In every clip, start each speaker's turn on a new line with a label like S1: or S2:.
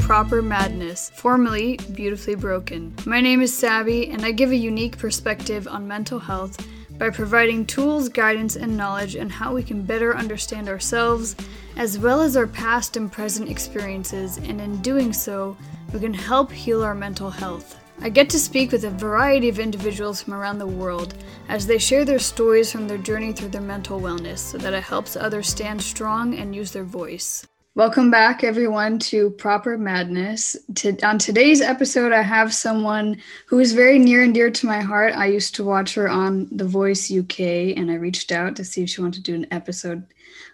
S1: Proper Madness, formerly Beautifully Broken. My name is Sabby, and I give a unique perspective on mental health by providing tools, guidance, and knowledge on how we can better understand ourselves, as well as our past and present experiences, and in doing so, we can help heal our mental health. I get to speak with a variety of individuals from around the world as they share their stories from their journey through their mental wellness so that it helps others stand strong and use their voice. Welcome back, everyone, to Proper Madness. To, on today's episode, I have someone who is very near and dear to my heart. I used to watch her on The Voice UK, and I reached out to see if she wanted to do an episode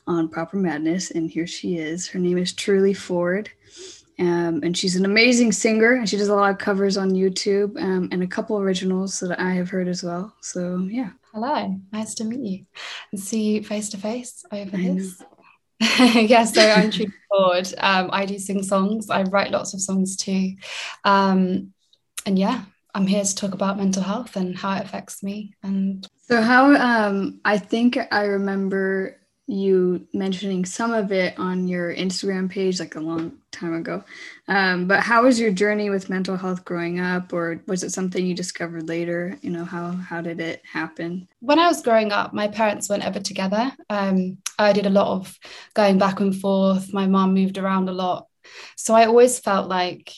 S1: on Proper Madness, and here she is. Her name is Truly Ford. Um, and she's an amazing singer and she does a lot of covers on youtube um, and a couple originals that i have heard as well so yeah
S2: Hello, nice to meet you and see you face to face over this. yeah, so I'm Truly Ford. Um, I do sing songs. I write lots of songs too. Um, and yeah, I'm here to talk about mental health and how it affects me. And
S1: so how um i think i remember you mentioning some of it on your instagram page like a long time ago. Um, but how was your journey with mental health growing up? Or was it something you discovered later? You know how how did it happen?
S2: When I was growing up, my parents weren't ever together. Um, I did a lot of going back and forth. My mom moved around a lot, so I always felt like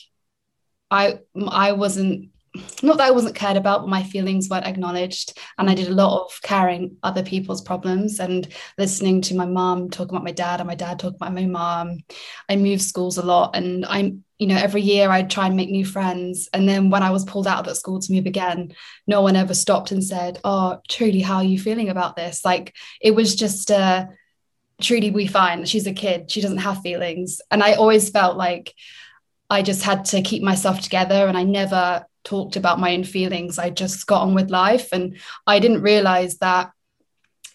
S2: I I wasn't not that I wasn't cared about, but my feelings weren't acknowledged. And I did a lot of carrying other people's problems and listening to my mom talk about my dad and my dad talk about my mom. I moved schools a lot and I'm, you know, every year I'd try and make new friends. And then when I was pulled out of that school to move again, no one ever stopped and said, Oh, truly, how are you feeling about this? Like it was just uh Truly, we fine. She's a kid. She doesn't have feelings. And I always felt like I just had to keep myself together and I never talked about my own feelings. I just got on with life. And I didn't realize that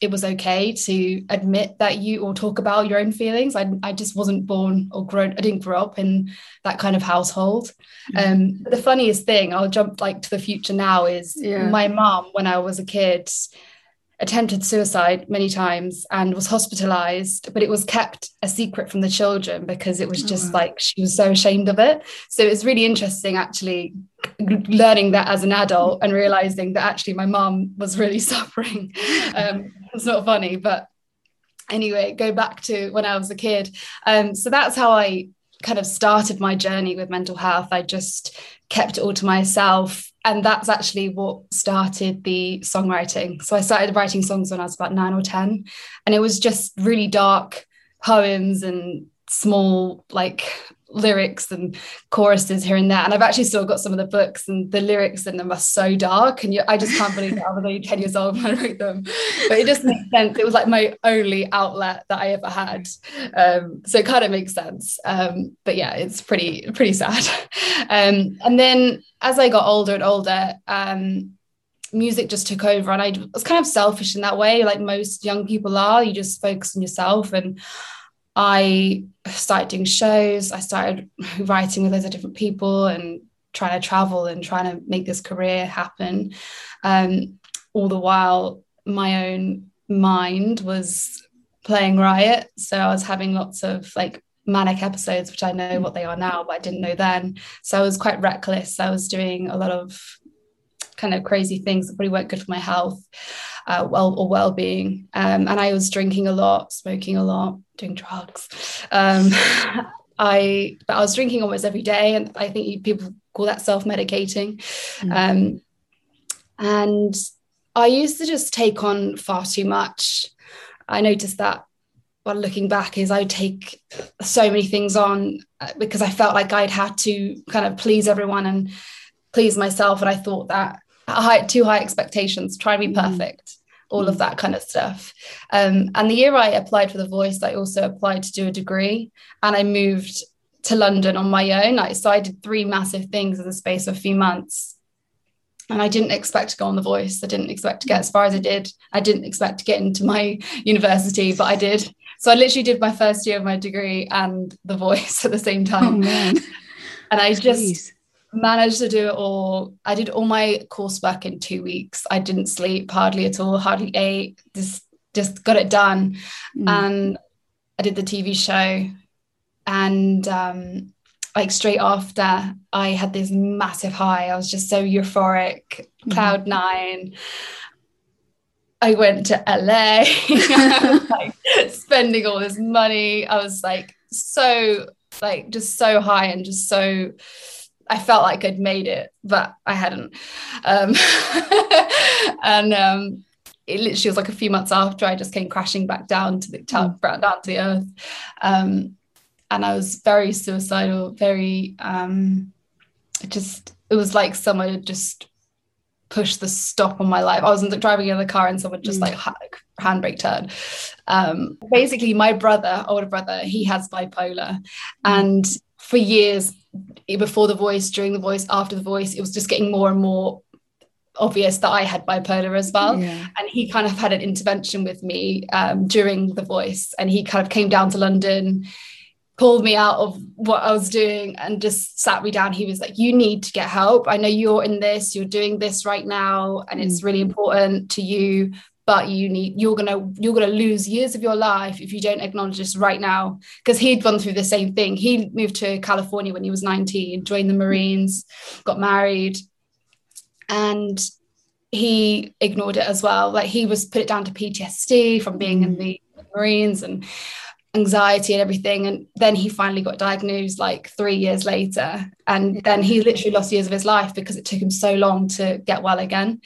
S2: it was okay to admit that you or talk about your own feelings. I, I just wasn't born or grown, I didn't grow up in that kind of household. Um, but the funniest thing, I'll jump like to the future now, is
S1: Yeah.
S2: my mom, when I was a kid, attempted suicide many times and was hospitalized, but it was kept a secret from the children because it was just
S1: wow.
S2: like she was so ashamed of it. So it's really interesting actually learning that as an adult and realizing that actually my mom was really suffering. Um, it's not funny, but anyway, go back to when I was a kid. Um, so that's how I kind of started my journey with mental health. I just kept it all to myself. And that's actually what started the songwriting. So I started writing songs when I was about nine or 10. And it was just really dark poems and small, like, lyrics and choruses here and there. And I've actually still got some of the books, and the lyrics in them are so dark. And you, I just can't believe that I was only 10 years old when I wrote them. But it just makes sense. It was like my only outlet that I ever had. Um, so it kind of makes sense. Um, but yeah, it's pretty, pretty sad. Um, and then as I got older and older, um, music just took over and I was kind of selfish in that way like most young people are you just focus on yourself and I started doing shows. I started writing with loads of different people and trying to travel and trying to make this career happen. Um, all the while my own mind was playing riot. So I was having lots of like manic episodes which I know what they are now but I didn't know then. So I was quite reckless. I was doing a lot of kind of crazy things that probably weren't good for my health uh, well or well-being. Um, and I was drinking a lot smoking a lot doing drugs. Um, I but I was drinking almost every day and I think people call that self-medicating. Um, and I used to just take on far too much. I noticed that while looking back is I would take so many things on uh, because I felt like I'd had to kind of please everyone and please myself and I thought that I had too high expectations try to be
S1: Mm.
S2: All of that kind of stuff um, and the year I applied for the voice I also applied to do a degree and I moved to London on my own like, so I did three massive things in the space of a few months and I didn't expect to go on the voice I didn't expect to get as far as I did I didn't expect to get into my university but I did So I literally did my first year of my degree and the voice at the same time.
S1: Oh man.
S2: And I just
S1: Jeez.
S2: Managed to do it all. I did all my coursework in two weeks. I didn't sleep hardly at all, hardly ate, just just got it done.
S1: Mm.
S2: And I did the TV show. And um, like straight after, I had this massive high. I was just so euphoric,
S1: Mhm.
S2: cloud nine. I went to LA, like spending all this money. I was like so like just so high and just so I felt like I'd made it, but I hadn't. Um, and um, it literally was like a few months after I just came crashing back down to the down, down to the earth. Um, and I was very suicidal, very um, just it was like someone had just pushed the stop on my life. I was in the, driving in the car and someone just
S1: Mm.
S2: like ha- handbrake turned. Um, basically, my brother, older brother, he has bipolar, and for years before the voice, during the voice, after the voice, it was just getting more and more obvious that I had bipolar as well.
S1: yeah.
S2: And he kind of had an intervention with me um, during the voice, and he kind of came down to London. Pulled me out of what I was doing and just sat me down. He was like, You need to get help. I know you're in this, you're doing this right now, and it's really important to you but you need you're gonna you're gonna lose years of your life if you don't acknowledge this right now. Because he'd gone through the same thing. He moved to california when he was 19 joined the marines got married and he ignored it as well. Like he was put it down to ptsd from being in the marines and anxiety and everything and then he finally got diagnosed like three years later. And then he literally lost years of his life because it took him so long to get well again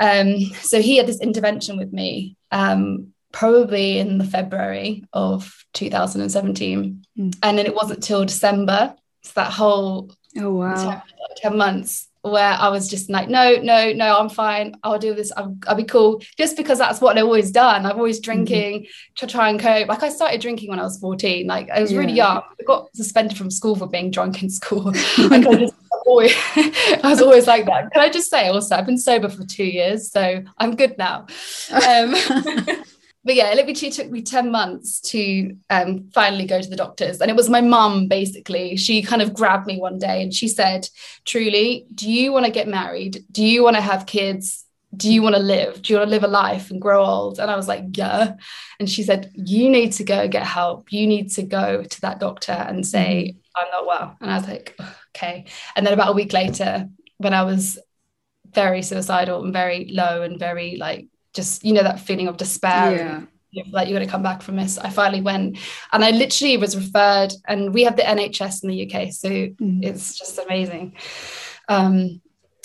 S2: um, so he had this intervention with me um, probably in the February of 2017.
S1: Mm.
S2: And then it wasn't till December, so that whole
S1: Oh wow.
S2: 10 months where I was just like, no, no, no, I'm fine. I'll do this. I'll, I'll be cool. Just because that's what I've always done. I've always drinking to try and cope. Like I started drinking when I was 14. Like I was really young. I got suspended from school for being drunk in school. like I just always, I was always like that. Can I just say also, I've been sober for two years, so I'm good now. Um, but yeah, it literally took me 10 months to um, finally go to the doctors. And it was my mum, basically. She kind of grabbed me one day and she said, Truly, do you want to get married? Do you want to have kids? Do you want to live? Do you want to live a life and grow old? And I was like, Yeah. And she said, You need to go get help. You need to go to that doctor and say, I'm not well. And I was like, Okay. And then about a week later, when I was very suicidal and very low and very like, just you know that feeling of despair
S1: Yeah.
S2: and you feel like you're going to come back from this i finally went and i literally was referred and we have the nhs in the uk so
S1: Mm.
S2: it's just amazing um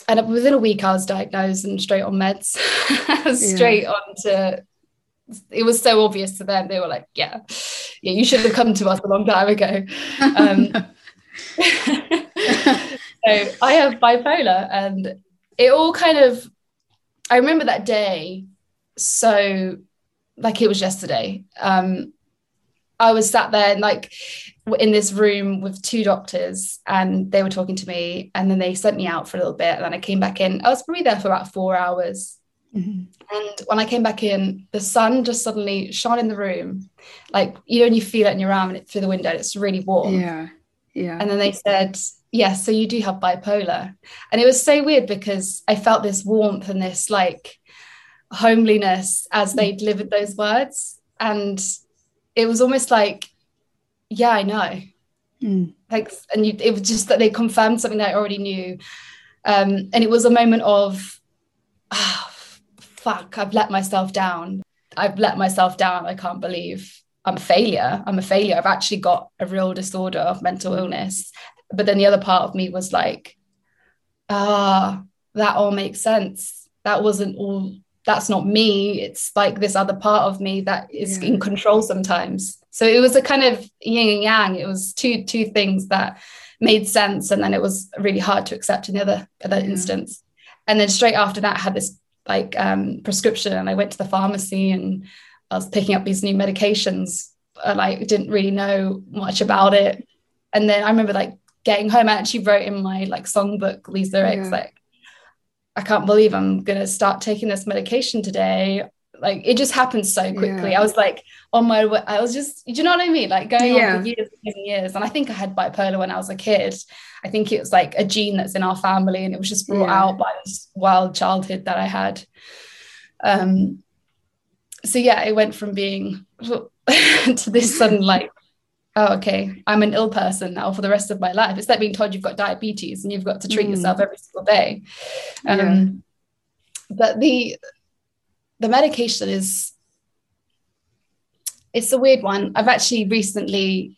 S2: and within a week i was diagnosed and straight on meds straight on to it was so obvious to them they were like yeah yeah you should have come to us a long time ago um, so I have bipolar, and it all kind of. I remember that day so like it was yesterday. Um, I was sat there and like in this room with two doctors, and they were talking to me, and then they sent me out for a little bit, and then I came back in. I was probably there for about four hours,
S1: Mhm.
S2: and when I came back in, the sun just suddenly shone in the room, like you know, when you feel it in your arm and it through the window, it's really warm.
S1: Yeah. Yeah.
S2: And then they said, Yes, so you do have bipolar. And it was so weird because I felt this warmth and this like homeliness as they delivered those words. And it was almost like, Yeah, I know.
S1: Mm.
S2: Thanks. And you, it was just that they confirmed something that I already knew. Um, and it was a moment of, ah, fuck, I've let myself down. I've let myself down. I can't believe I'm a failure. I'm a failure. I've actually got a real disorder of mental illness. But then the other part of me was like, ah, that all makes sense. That wasn't all, that's not me. It's like this other part of me that is
S1: Yeah.
S2: in control sometimes. So it was a kind of yin and yang. It was two two things that made sense. And then it was really hard to accept in the other other
S1: Yeah.
S2: instance. And then straight after that, I had this like um, prescription and I went to the pharmacy and I was picking up these new medications I didn't really know much about it. And then I remember like getting home, I actually wrote in my like songbook these lyrics
S1: Yeah.
S2: like, I can't believe I'm gonna start taking this medication today. like it just happened so quickly. Yeah. I was like on my way. I was just, do you know what I mean? Like going yeah. on for years and years. And I think I had bipolar when I was a kid. I think it was like a gene that's in our family, and it was just brought out by this wild childhood that I had. Um. So yeah, it went from being to this sudden like oh, okay, I'm an ill person now for the rest of my life. It's like being told you've got diabetes and you've got to treat mm. yourself every single day. Um, yeah. But the the medication is it's a weird one. I've actually recently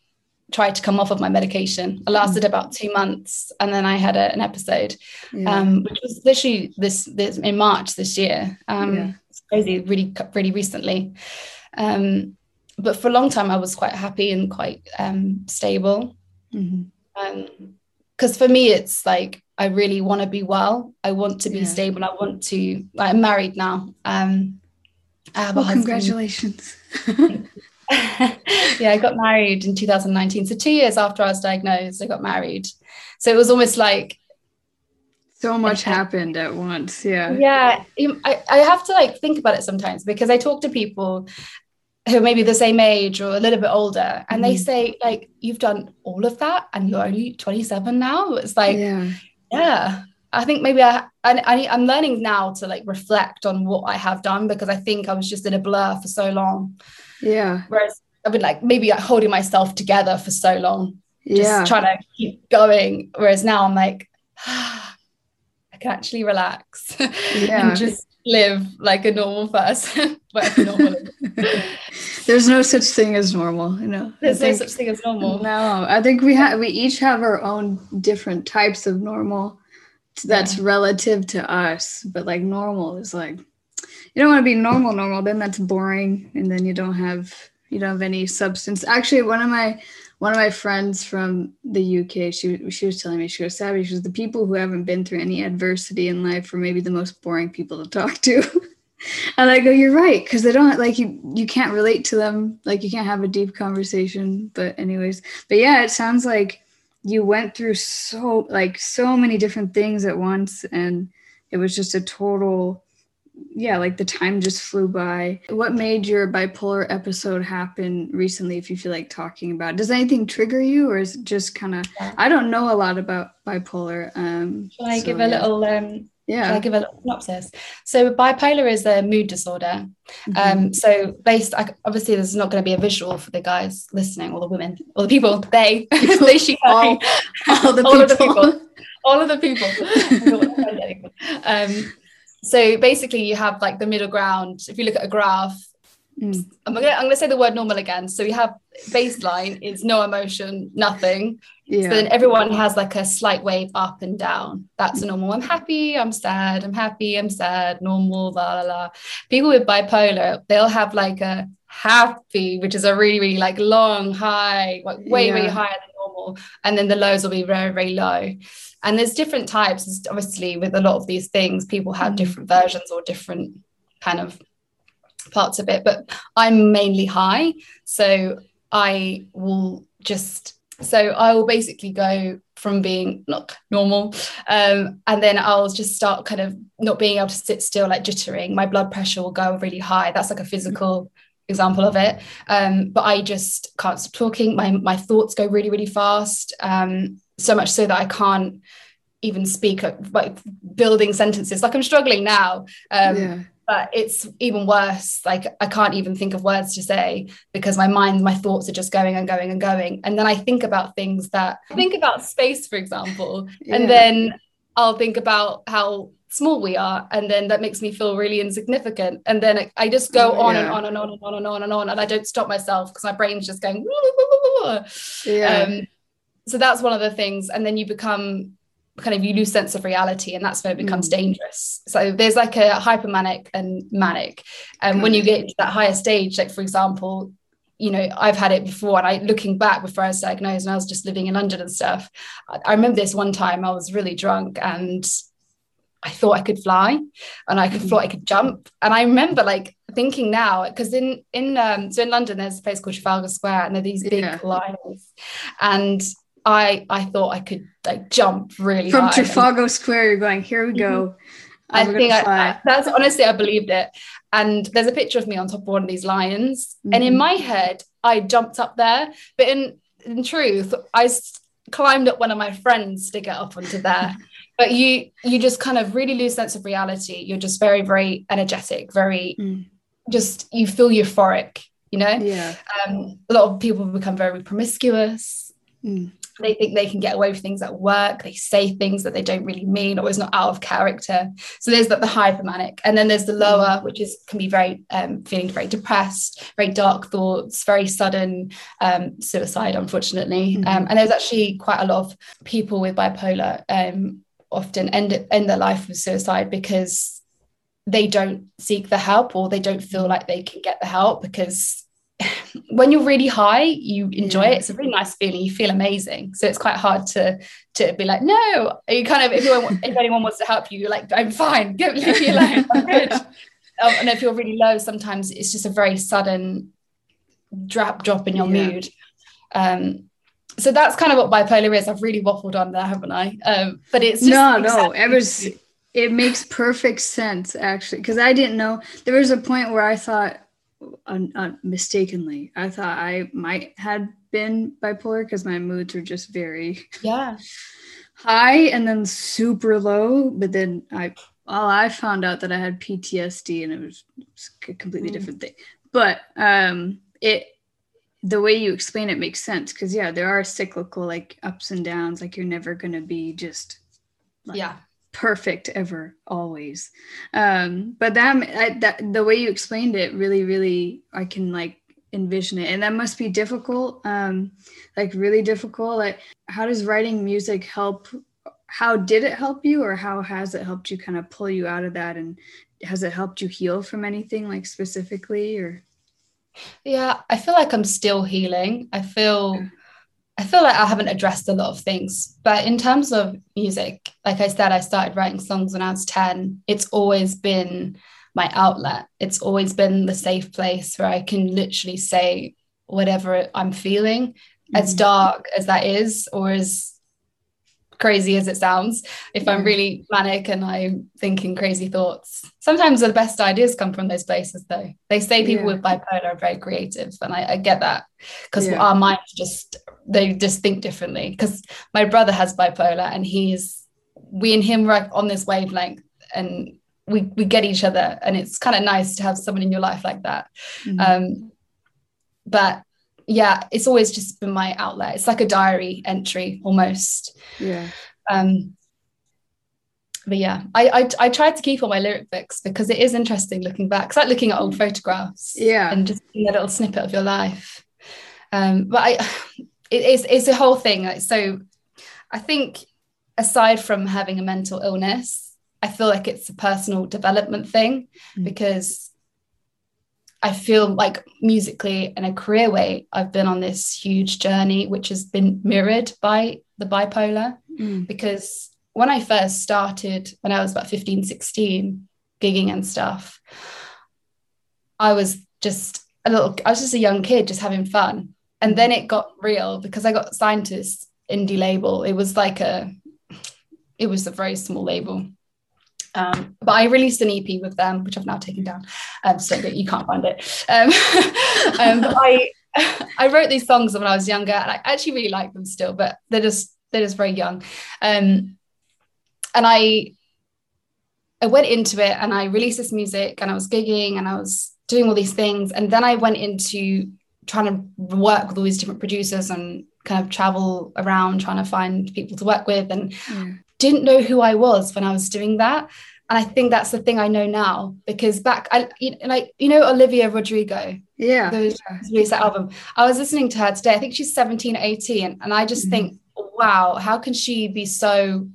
S2: tried to come off of my medication. I lasted mm. about two months, and then I had a, an episode, yeah. um, which was literally this, this in March this year. Um, yeah. It's crazy, really, really recently. Um, but for a long time, I was quite happy and quite um, stable. Mm-hmm. Um, because for me, it's like I really want to be well. I want to be yeah. stable. I want to. I'm married now. Um,
S1: I have well, a congratulations.
S2: yeah, I got married in 2019. So two years after I was diagnosed, I got married. So it was almost like
S1: so much happened at once. Yeah.
S2: Yeah. I, I have to like think about it sometimes because I talk to people who are maybe the same age or a little bit older and mm. they say like you've done all of that and you're only 27 now it's like yeah, yeah. I think maybe I, I I'm learning now to like reflect on what I have done because I think I was just in a blur for so long.
S1: Yeah.
S2: Whereas I've been like maybe like holding myself together for so long, just yeah. trying to keep going. Whereas now I'm like, I can actually relax yeah. and just live like a normal person. normal
S1: There's no such thing as normal, you know.
S2: There's think, no such thing as normal.
S1: No, I think we have we each have our own different types of normal that's yeah. relative to us. But like normal is like you don't want to be normal, normal, then that's boring, and then you don't have you don't have any substance. Actually, one of my one of my friends from the UK, she she was telling me, she was savvy. She was the people who haven't been through any adversity in life are maybe the most boring people to talk to. and I go, you're right, because they don't like you. You can't relate to them. Like you can't have a deep conversation. But anyways, but yeah, it sounds like you went through so like so many different things at once, and it was just a total yeah, like the time just flew by. What made your bipolar episode happen recently, if you feel like talking about it? Does anything trigger you, or is it just kind of, I don't know a lot about bipolar. Um,
S2: Shall I so, give a yeah. little, um, yeah. I give a little synopsis? So bipolar is a mood disorder. Mm-hmm. Um, so based, I, obviously, there's not going to be a visual for the guys listening, or the women, or the people, they, they, she, all, all the all people. Of the people all of the people. um, so basically you have like the middle ground. If you look at a graph mm. I'm, gonna, I'm gonna say the word normal again. So we have baseline is no emotion nothing. Yeah. so then everyone has like a slight wave up and down. That's a normal. I'm happy i'm sad i'm happy i'm sad normal la la la. People with bipolar they'll have like a happy which is a really really like long high like way yeah. way higher normal and then the lows will be very very low. And there's different types. Obviously with a lot of these things people have mm. different versions or different kind of parts of it but i'm mainly high. So i will just so i will basically go from being not normal um, and then i'll just start kind of not being able to sit still like jittering. My blood pressure will go really high. That's like a physical example of it. Um, but i just can't stop talking. My my thoughts go really really fast um, so much so that I can't even speak like building sentences. Like I'm struggling now um, yeah. but it's even worse. Like I can't even think of words to say because my mind my thoughts are just going and going and going. And then I think about things that I think about space for example yeah. and then I'll think about how small we are and then that makes me feel really insignificant and then I just go on yeah. and on and on and on and on and on and I don't stop myself because my brain's just going yeah. Um, so that's one of the things and then you become kind of you lose sense of reality and that's where it becomes mm. dangerous so there's like a hypermanic and manic and okay. when you get to that higher stage like for example you know i've had it before and i looking back before i was diagnosed and i was just living in london and stuff I, I remember this one time i was really drunk and I thought I could fly and I could mm. fly, I could jump. And I remember like thinking now, because in in um so in London there's a place called Trafalgar Square and there are these big yeah. lions. And I I thought I could like jump really
S1: from Trafalgar Square. You're going here we go. Mm-hmm.
S2: I think I, that's honestly, I believed it. And there's a picture of me on top of one of these lions. Mm-hmm. And in mm-hmm. my head, I jumped up there. But in, in truth, I climbed up one of my friends to get up onto there. but you you just kind of really lose sense of reality. You're just very, very energetic, very mm. just you feel euphoric, you know?
S1: Yeah.
S2: Um, a lot of people become very promiscuous.
S1: Mm
S2: they think they can get away with things at work they say things that they don't really mean or is not out of character so there's the, the hypermanic and then there's the lower which is can be very um, feeling very depressed very dark thoughts very sudden um, suicide unfortunately mm-hmm. um, and there's actually quite a lot of people with bipolar um, often end, end their life with suicide because they don't seek the help or they don't feel like they can get the help because when you're really high, you enjoy yeah. it. It's a really nice feeling. You feel amazing. So it's quite hard to to be like, no. You kind of if anyone, if anyone wants to help you, you're like, I'm fine. Give leave me alone. I'm good. um, and if you're really low, sometimes it's just a very sudden drop drop in your yeah. mood. Um, so that's kind of what bipolar is. I've really waffled on there, haven't I? Um, but it's
S1: no, no. It was. It makes perfect sense actually, because I didn't know. There was a point where I thought un, un, mistakenly. I thought I might had been bipolar because my moods were just very
S2: yeah
S1: high and then super low. But then I well, I found out that I had PTSD and it was, it was a completely mm. different thing. But um, it the way you explain it makes sense because yeah, there are cyclical like ups and downs. Like you're never gonna be just
S2: like, yeah
S1: perfect ever always um but that, I, that the way you explained it really really i can like envision it and that must be difficult um like really difficult like how does writing music help how did it help you or how has it helped you kind of pull you out of that and has it helped you heal from anything like specifically or
S2: yeah i feel like i'm still healing i feel I feel like I haven't addressed a lot of things, but in terms of music, like I said, I started writing songs when I was 10. It's always been my outlet. It's always been the safe place where I can literally say whatever I'm feeling, mm-hmm. as dark as that is, or as crazy as it sounds, if I'm really manic and I'm thinking crazy thoughts. Sometimes the best ideas come from those places, though. They say people yeah. with bipolar are very creative, and I, I get that because yeah. our minds just they just think differently. Because my brother has bipolar, and he's we and him are on this wavelength, and we we get each other, and it's kind of nice to have someone in your life like that. Mm-hmm. Um, but yeah, it's always just been my outlet. It's like a diary entry almost.
S1: Yeah.
S2: Um, but yeah, I, I I tried to keep all my lyric books because it is interesting looking back. It's like looking at old photographs.
S1: Yeah.
S2: And just a little snippet of your life. Um, but I it is it's a whole thing. Like, So I think aside from having a mental illness, I feel like it's a personal development thing mm. because I feel like musically in a career way, I've been on this huge journey, which has been mirrored by the bipolar.
S1: Mm.
S2: Because when I first started, when I was about 15, 16, gigging and stuff, I was just a little, I was just a young kid just having fun. And then it got real because I got signed to this indie label. It was like a, it was a very small label um, but I released an EP with them, which I've now taken down, um, so that you can't find it. Um, um, I I wrote these songs when I was younger, and I actually really like them still, but they're just they're just very young. Um, and I I went into it, and I released this music, and I was gigging, and I was doing all these things, and then I went into trying to work with all these different producers and kind of travel around trying to find people to work with and yeah didn't know who I was when I was doing that. And I think that's the thing I know now because back, I you like you know Olivia Rodrigo,
S1: yeah,
S2: the that album. I was listening to her today. I think she's 17, 18, and I just mm-hmm. think, wow, how can she be so?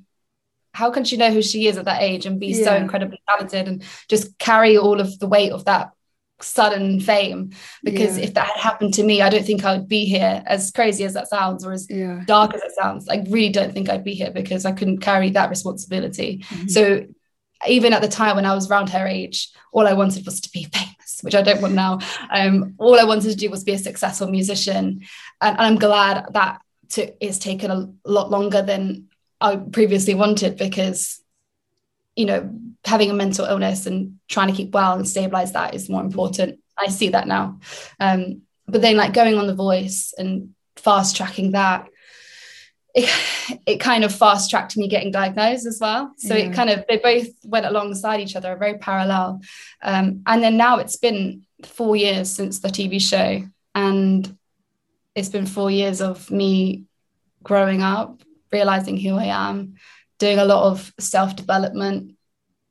S2: How can she know who she is at that age and be yeah. so incredibly talented and just carry all of the weight of that sudden fame because yeah. if that had happened to me i don't think i would be here as crazy as that sounds or as
S1: yeah.
S2: dark as it sounds i really don't think i'd be here because i couldn't carry that responsibility mm-hmm. so even at the time when i was around her age all i wanted was to be famous which i don't want now um, all i wanted to do was be a successful musician and, and i'm glad that to, it's taken a lot longer than i previously wanted because you know having a mental illness and trying to keep well and stabilize that is more important. I see that now. Um, but then like going on the voice and fast tracking that it, it kind of fast tracked me getting diagnosed as well. So yeah. it kind of they both went alongside each other very parallel. Um, and then now it's been four years since the tv show and it's been four years of me growing up realizing who i am doing a lot of self-development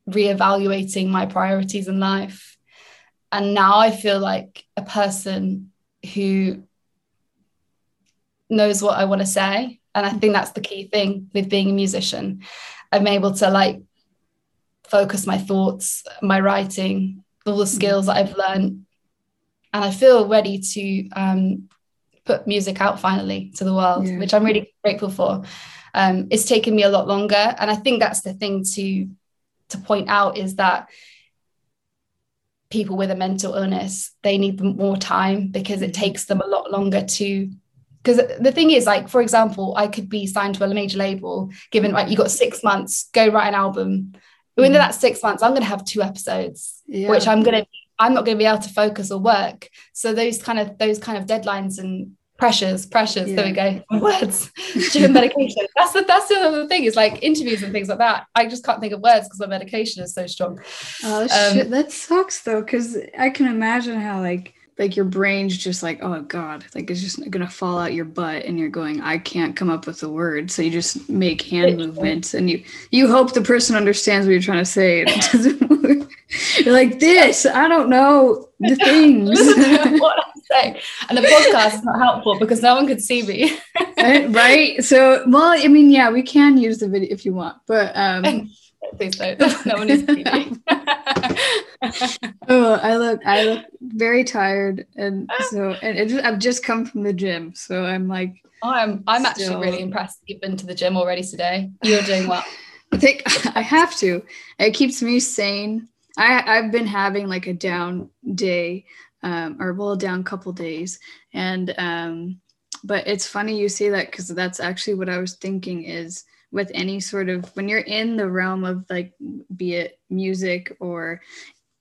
S2: reevaluating my priorities in life and now i feel like a person who knows what I want to say. And I think that's the key thing with being a musician. I'm able to like focus my thoughts, my writing, all the skills that I've learned. And I feel ready to um, put music out finally to the world, yeah. which I'm really grateful for. Um, it's taken me a lot longer. And I think that's the thing to to point out is that people with a mental illness they need more time because it takes them a lot longer to because the thing is like for example i could be signed to a major label given like you got six months go write an album within mm. that six months i'm going to have two episodes yeah. which i'm going to i'm not going to be able to focus or work so those kind of those kind of deadlines and pressures pressures yeah. there we go words during medication. That's the that's the other thing is like interviews and things like that i just can't think of words because my medication is so strong.
S1: Oh um, shit that sucks though because i can imagine how like like your brain's just like oh god like it's just gonna fall out your butt and you're going i can't come up with a word so you just make hand movements and you you hope the person understands what you're trying to say. It doesn't work. you're like this i don't know the things
S2: saying and the podcast is not helpful because no one could see me
S1: right so well i mean yeah we can use the video if you want but um
S2: please don't no one is
S1: oh, I look, I look very tired, and so, and it, I've just come from the gym, so I'm like,
S2: oh, I'm, I'm still... actually really impressed. You've been to the gym already today. You're doing well.
S1: I think I have to. It keeps me sane. I, I've been having like a down day, um, or well, down a couple days, and um, but it's funny you say that because that's actually what I was thinking is with any sort of when you're in the realm of like be it music or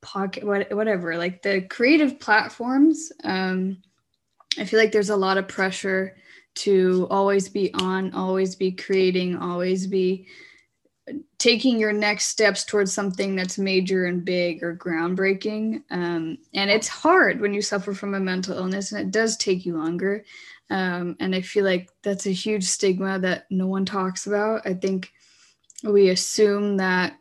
S1: pocket whatever like the creative platforms um i feel like there's a lot of pressure to always be on always be creating always be taking your next steps towards something that's major and big or groundbreaking um, and it's hard when you suffer from a mental illness and it does take you longer um, and I feel like that's a huge stigma that no one talks about. I think we assume that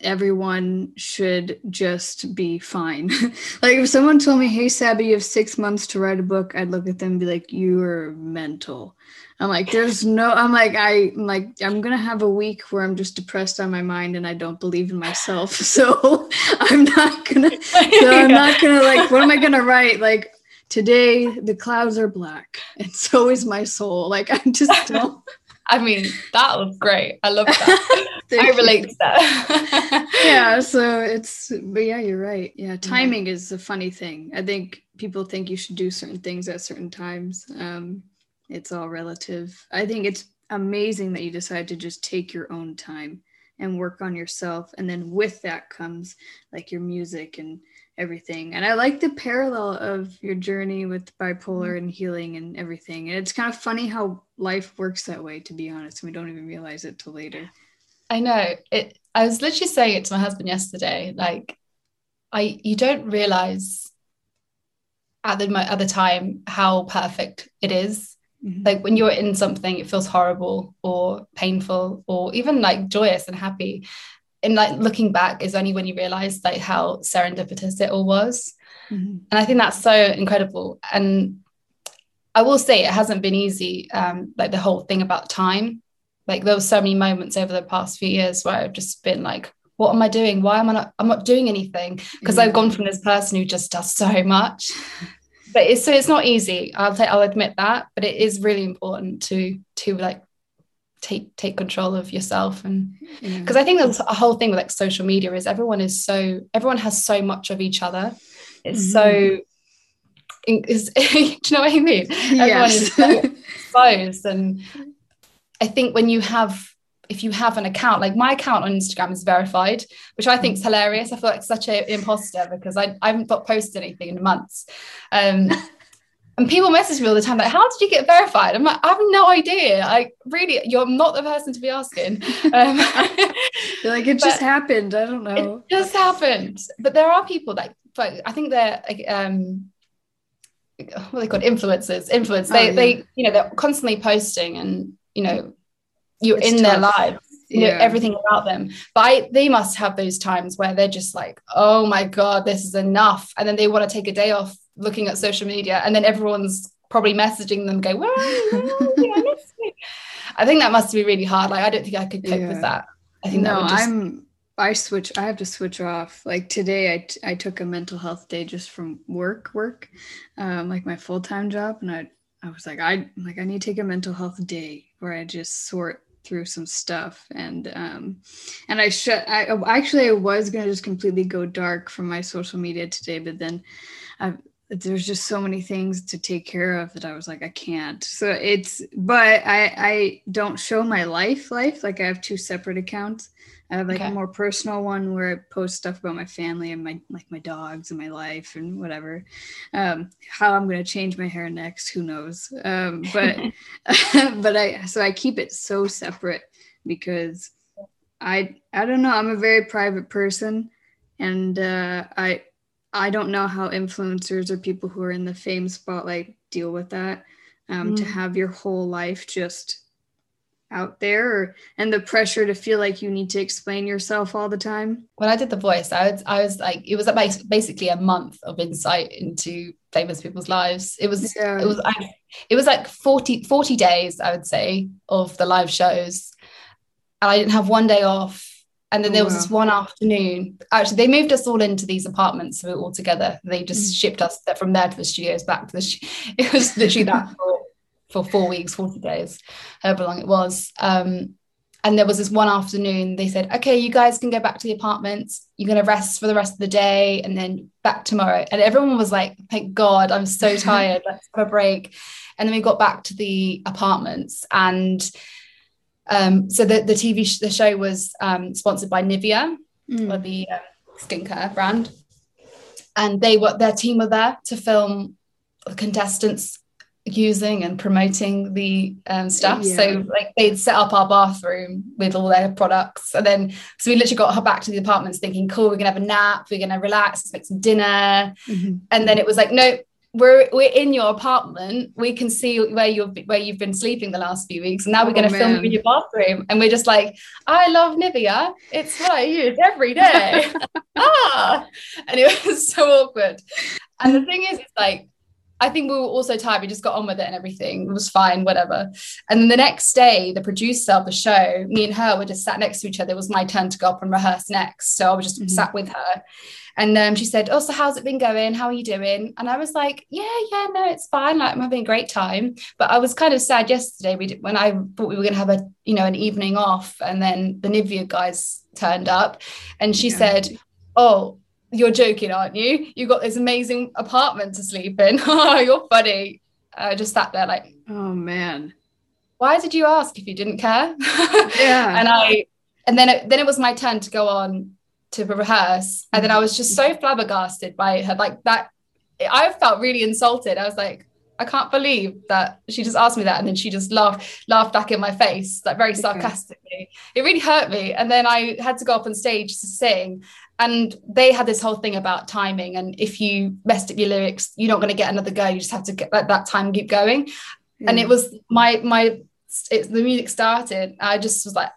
S1: everyone should just be fine. like if someone told me, "Hey, Sabby, you have six months to write a book," I'd look at them and be like, "You are mental." I'm like, "There's no." I'm like, I, am like, I'm gonna have a week where I'm just depressed on my mind and I don't believe in myself. So I'm not gonna. So I'm not gonna like. What am I gonna write? Like today the clouds are black and so is my soul like i just don't
S2: i mean that was great. I love that. I relate you. to that.
S1: Yeah so it's but yeah you're right. Yeah. timing is a funny thing. I think people think you should do certain things at certain times. Um it's all relative. I think it's amazing that you decide to just take your own time and work on yourself and then with that comes like your music and everything. And I like the parallel of your journey with bipolar mm-hmm. and healing and everything. And it's kind of funny how life works that way, to be honest. We don't even realize it till later.
S2: I know. It I was literally saying it to my husband yesterday. Like I you don't realize at the at the time how perfect it is. Mm-hmm. Like when you're in something, it feels horrible or painful or even like joyous and happy in like looking back is only when you realize like how serendipitous it all was. Mm-hmm. and i think that's so incredible. And i will say it hasn't been easy um like the whole thing about time. Like there were so many moments over the past few years where i've just been like what am i doing? Why am i not i'm not doing anything? Because i've gone from this person who just does so much. But it's so it's not easy. I'll say i'll admit that but it is really important to to like take take control of yourself and because i think there's a whole thing with like social media is everyone is so everyone has so much of each other it's mm-hmm. so is, do you know what i mean yes. everyone is so exposed and i think when you have if you have an account, like my account on Instagram is verified, which I think is hilarious. I feel like such an imposter because I, I haven't posted anything in months. Um, and people message me all the time, like, how did you get verified? I'm like, I have no idea. I really, you're not the person to be asking. Um,
S1: you're like, it just happened. I don't know.
S2: It just happened. But there are people that, but I think they're, um, what are they called influencers, influence. They, oh, yeah. they, you know, they're constantly posting and, you know, you're it's in tough. their lives you know everything about them but I, they must have those times where they're just like oh my god this is enough and then they want to take a day off looking at social media and then everyone's probably messaging them go, where are you? I think that must be really hard like I don't think I could cope yeah. with that I think
S1: no
S2: just...
S1: I'm I switch I have to switch off like today I, t- I took a mental health day just from work work um, like my full-time job and I I was like I like I need to take a mental health day where I just sort through some stuff and um and i should i actually i was going to just completely go dark from my social media today but then i there's just so many things to take care of that I was like, I can't. So it's, but I I don't show my life life. Like I have two separate accounts. I have like okay. a more personal one where I post stuff about my family and my like my dogs and my life and whatever. Um, how I'm gonna change my hair next, who knows? Um, but but I so I keep it so separate because I I don't know. I'm a very private person, and uh, I I don't know how influencers or people who are in the fame spotlight deal with that. Um, mm. To have your whole life just out there or, and the pressure to feel like you need to explain yourself all the time
S2: when i did the voice i was i was like it was basically a month of insight into famous people's lives it was yeah. it was I, it was like 40 40 days i would say of the live shows and i didn't have one day off and then there was this one afternoon. Actually, they moved us all into these apartments, so we were all together. They just mm. shipped us from there to the studios, back to the. Sh- it was literally that for, for four weeks, forty days, however long it was. Um, and there was this one afternoon. They said, "Okay, you guys can go back to the apartments. You're going to rest for the rest of the day, and then back tomorrow." And everyone was like, "Thank God, I'm so tired. Let's have a break." And then we got back to the apartments and um, so the, the TV sh- the show was um, sponsored by Nivea, mm. or the uh, skincare brand, and they were their team were there to film the contestants using and promoting the um, stuff. Yeah. So like they'd set up our bathroom with all their products, and then so we literally got her back to the apartments thinking, cool, we're gonna have a nap, we're gonna relax, let's make some dinner, mm-hmm. and then it was like, no, we're we're in your apartment. We can see where you've where you've been sleeping the last few weeks, and now we're going to oh, film you in your bathroom. And we're just like, I love Nivea. It's what I use every day. ah, and it was so awkward. And the thing is, it's like I think we were also tired. We just got on with it and everything. It was fine, whatever. And then the next day, the producer of the show, me and her were just sat next to each other. It was my turn to go up and rehearse next. So I was just mm-hmm. sat with her. And um, she said, Oh, so how's it been going? How are you doing? And I was like, Yeah, yeah, no, it's fine. Like I'm having a great time. But I was kind of sad yesterday we did, when I thought we were gonna have a, you know, an evening off. And then the Nivea guys turned up and she yeah. said, Oh, you're joking, aren't you? You got this amazing apartment to sleep in. oh, you're funny. I just sat there like,
S1: oh man.
S2: Why did you ask if you didn't care?
S1: Yeah.
S2: and I and then it, then it was my turn to go on to rehearse. And then I was just so mm-hmm. flabbergasted by her, like that. I felt really insulted. I was like, I can't believe that she just asked me that, and then she just laughed, laughed back in my face, like very sarcastically. It really hurt me. And then I had to go up on stage to sing, and they had this whole thing about timing, and if you messed up your lyrics, you're not going to get another go. You just have to get let that time keep going. And it was my my it's the music started. I just was like,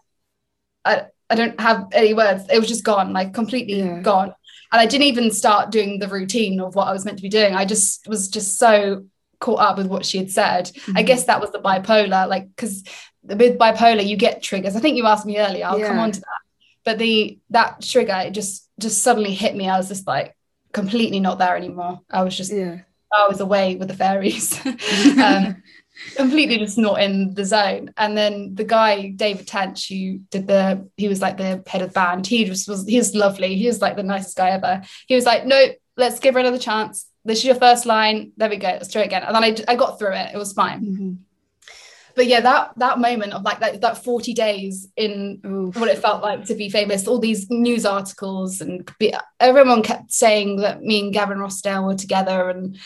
S2: I I don't have any words. It was just gone, like completely yeah. gone. And I didn't even start doing the routine of what I was meant to be doing. I just was just so caught up with what she had said. Mm-hmm. I guess that was the bipolar, like because with bipolar you get triggers. I think you asked me earlier. I'll yeah. come on to that. But the that trigger it just just suddenly hit me. I was just like completely not there anymore. I was just
S1: yeah.
S2: I was away with the fairies. um, completely just not in the zone. And then the guy, David Tench, who did the, he was like the head of the band. He just was, he was lovely. He was like the nicest guy ever. He was like, no, let's give her another chance. This is your first line. There we go. Let's do it again. And then I, I got through it. It was fine. Mm-hmm. But yeah, that that moment of like that, that 40 days in
S1: Oof.
S2: what it felt like to be famous, all these news articles and be, everyone kept saying that me and Gavin Rossdale were together and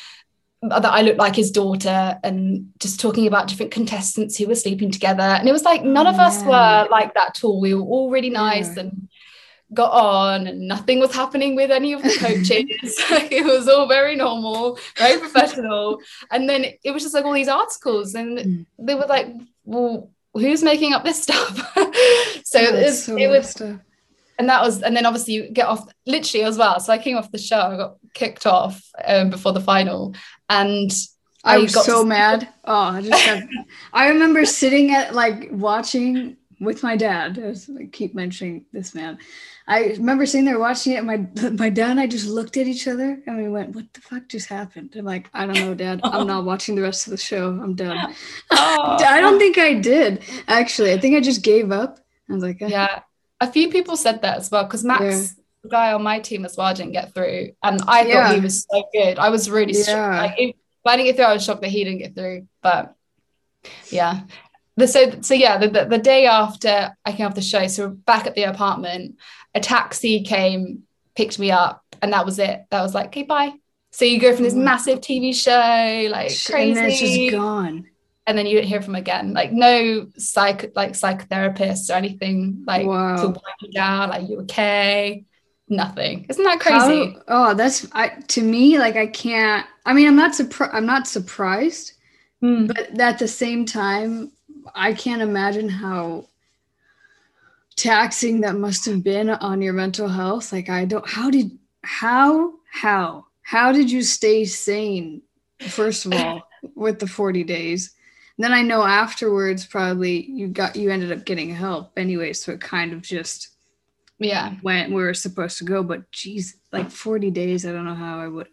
S2: that I looked like his daughter and just talking about different contestants who were sleeping together. And it was like none of us
S1: Oh,
S2: were like that at all. We were all really nice
S1: Yeah.
S2: and got on and nothing was happening with any of the coaches. it was all very normal, very professional. And then it was just like all these articles and
S1: Mm.
S2: they were like, well, who's making up this stuff? so it was,
S1: so
S2: it was and that was and then obviously you get off literally as well so i came off the show i got kicked off um, before the final and
S1: I
S2: I
S1: was so mad. Oh, I just got, I remember sitting at like watching with my dad. I, was, I keep mentioning this man. I remember sitting there watching it. And my my dad and I just looked at each other and we went, "What the fuck just happened?" I'm like, "I don't know, Dad. I'm not watching the rest of the show. I'm done."
S2: Oh.
S1: I don't think I did actually. I think I just gave up. I was like, "Eh."
S2: yeah a few people said that as well because max the guy on my team as well didn't get through and i thought he was so good i was really
S1: Yeah.
S2: shocked like if, if i didn't get through i was shocked that he didn't get through but yeah the, so so yeah the, the, the day after i came off the show so we're back at the apartment a taxi came picked me up and that was it that was like okay bye so you go from this massive tv show like crazy
S1: and then it's just gone.
S2: and then you don't hear from again like no psych like psychotherapists or anything like to wind you down like you okay nothing isn't that crazy
S1: How- oh, that's I to me like I can't. I mean, I'm not surprised. I'm not surprised,
S2: Hmm.
S1: but at the same time, I can't imagine how taxing that must have been on your mental health. Like, I don't. How did how how how did you stay sane? First of all, with the 40 days. Then I know afterwards, probably you got you ended up getting help anyway, so it kind of just
S2: yeah
S1: went where we were supposed to go. But geez, like 40 days, I don't know how I would.